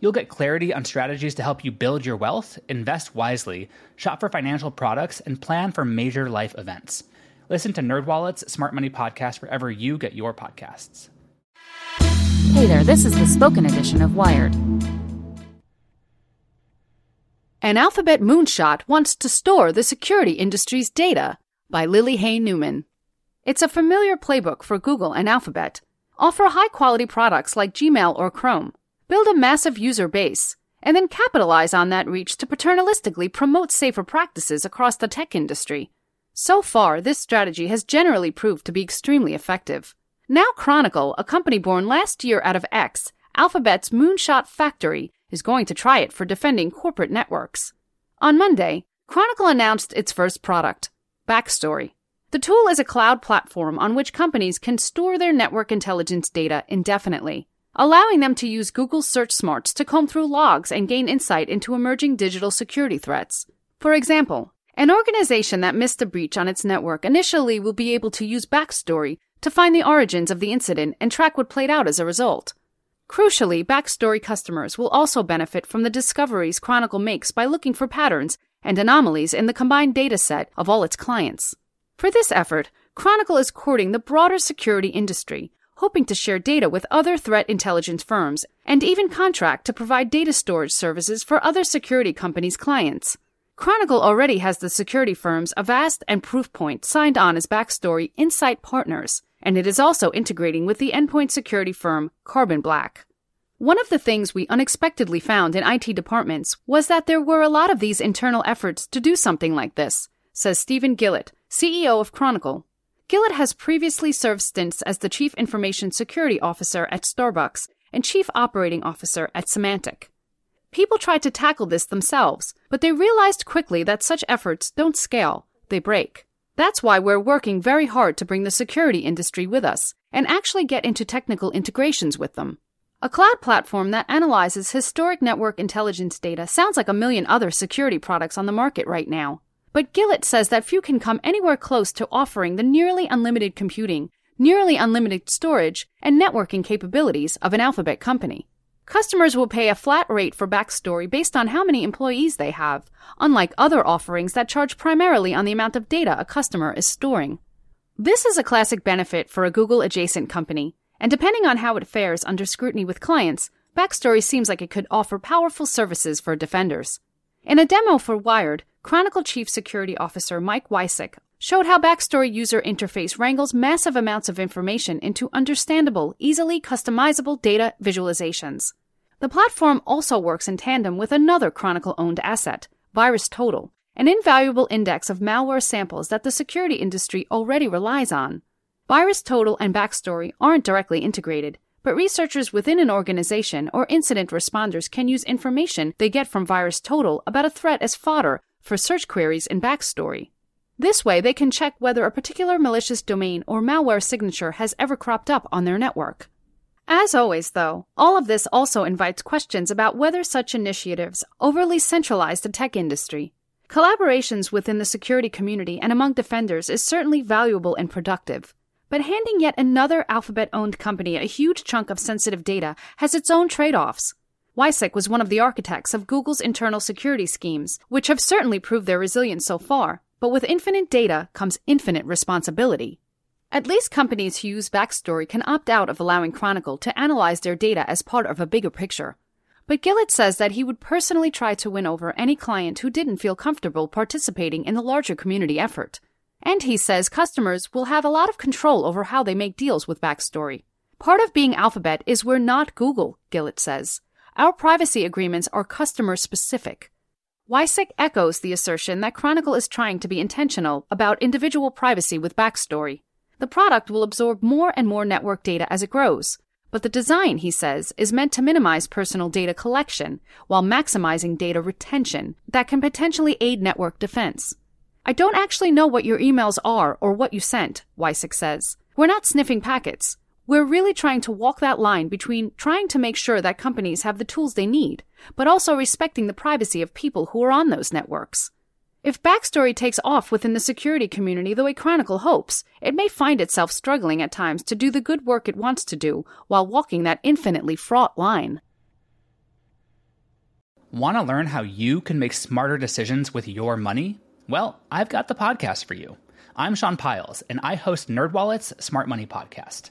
You'll get clarity on strategies to help you build your wealth, invest wisely, shop for financial products, and plan for major life events. Listen to NerdWallet's Smart Money Podcast wherever you get your podcasts. Hey there, this is the spoken edition of Wired. An Alphabet moonshot wants to store the security industry's data by Lily Hay Newman. It's a familiar playbook for Google and Alphabet. Offer high quality products like Gmail or Chrome, build a massive user base, and then capitalize on that reach to paternalistically promote safer practices across the tech industry. So far, this strategy has generally proved to be extremely effective. Now Chronicle, a company born last year out of X, Alphabet's Moonshot Factory, is going to try it for defending corporate networks. On Monday, Chronicle announced its first product, Backstory. The tool is a cloud platform on which companies can store their network intelligence data indefinitely, allowing them to use Google Search Smarts to comb through logs and gain insight into emerging digital security threats. For example, an organization that missed a breach on its network initially will be able to use Backstory to find the origins of the incident and track what played out as a result. Crucially, Backstory customers will also benefit from the discoveries Chronicle makes by looking for patterns and anomalies in the combined data set of all its clients. For this effort, Chronicle is courting the broader security industry, hoping to share data with other threat intelligence firms and even contract to provide data storage services for other security companies' clients. Chronicle already has the security firms Avast and Proofpoint signed on as Backstory Insight partners, and it is also integrating with the endpoint security firm Carbon Black. One of the things we unexpectedly found in IT departments was that there were a lot of these internal efforts to do something like this, says Stephen Gillett, CEO of Chronicle. Gillett has previously served stints as the Chief Information Security Officer at Starbucks and Chief Operating Officer at Symantec. People tried to tackle this themselves, but they realized quickly that such efforts don't scale, they break. That's why we're working very hard to bring the security industry with us and actually get into technical integrations with them. A cloud platform that analyzes historic network intelligence data sounds like a million other security products on the market right now. But Gillett says that few can come anywhere close to offering the nearly unlimited computing, nearly unlimited storage, and networking capabilities of an alphabet company. Customers will pay a flat rate for Backstory based on how many employees they have, unlike other offerings that charge primarily on the amount of data a customer is storing. This is a classic benefit for a Google adjacent company, and depending on how it fares under scrutiny with clients, Backstory seems like it could offer powerful services for defenders. In a demo for Wired, Chronicle Chief Security Officer Mike Wiacek showed how Backstory user interface wrangles massive amounts of information into understandable, easily customizable data visualizations. The platform also works in tandem with another Chronicle owned asset, VirusTotal, an invaluable index of malware samples that the security industry already relies on. VirusTotal and Backstory aren't directly integrated, but researchers within an organization or incident responders can use information they get from VirusTotal about a threat as fodder for search queries in Backstory. This way, they can check whether a particular malicious domain or malware signature has ever cropped up on their network. As always, though, all of this also invites questions about whether such initiatives overly centralize the tech industry. Collaborations within the security community and among defenders is certainly valuable and productive. But handing yet another Alphabet owned company a huge chunk of sensitive data has its own trade offs. Wiacek was one of the architects of Google's internal security schemes, which have certainly proved their resilience so far. But with infinite data comes infinite responsibility. At least companies who use Backstory can opt out of allowing Chronicle to analyze their data as part of a bigger picture. But Gillett says that he would personally try to win over any client who didn't feel comfortable participating in the larger community effort. And he says customers will have a lot of control over how they make deals with Backstory. Part of being Alphabet is we're not Google, Gillett says. Our privacy agreements are customer specific. Wiacek echoes the assertion that Chronicle is trying to be intentional about individual privacy with Backstory. The product will absorb more and more network data as it grows, but the design, he says, is meant to minimize personal data collection while maximizing data retention that can potentially aid network defense. I don't actually know what your emails are or what you sent, Wiacek says. We're not sniffing packets. We're really trying to walk that line between trying to make sure that companies have the tools they need, but also respecting the privacy of people who are on those networks. If Backstory takes off within the security community the way Chronicle hopes, it may find itself struggling at times to do the good work it wants to do while walking that infinitely fraught line. Want to learn how you can make smarter decisions with your money? Well, I've got the podcast for you. I'm Sean Pyles, and I host NerdWallet's Smart Money Podcast.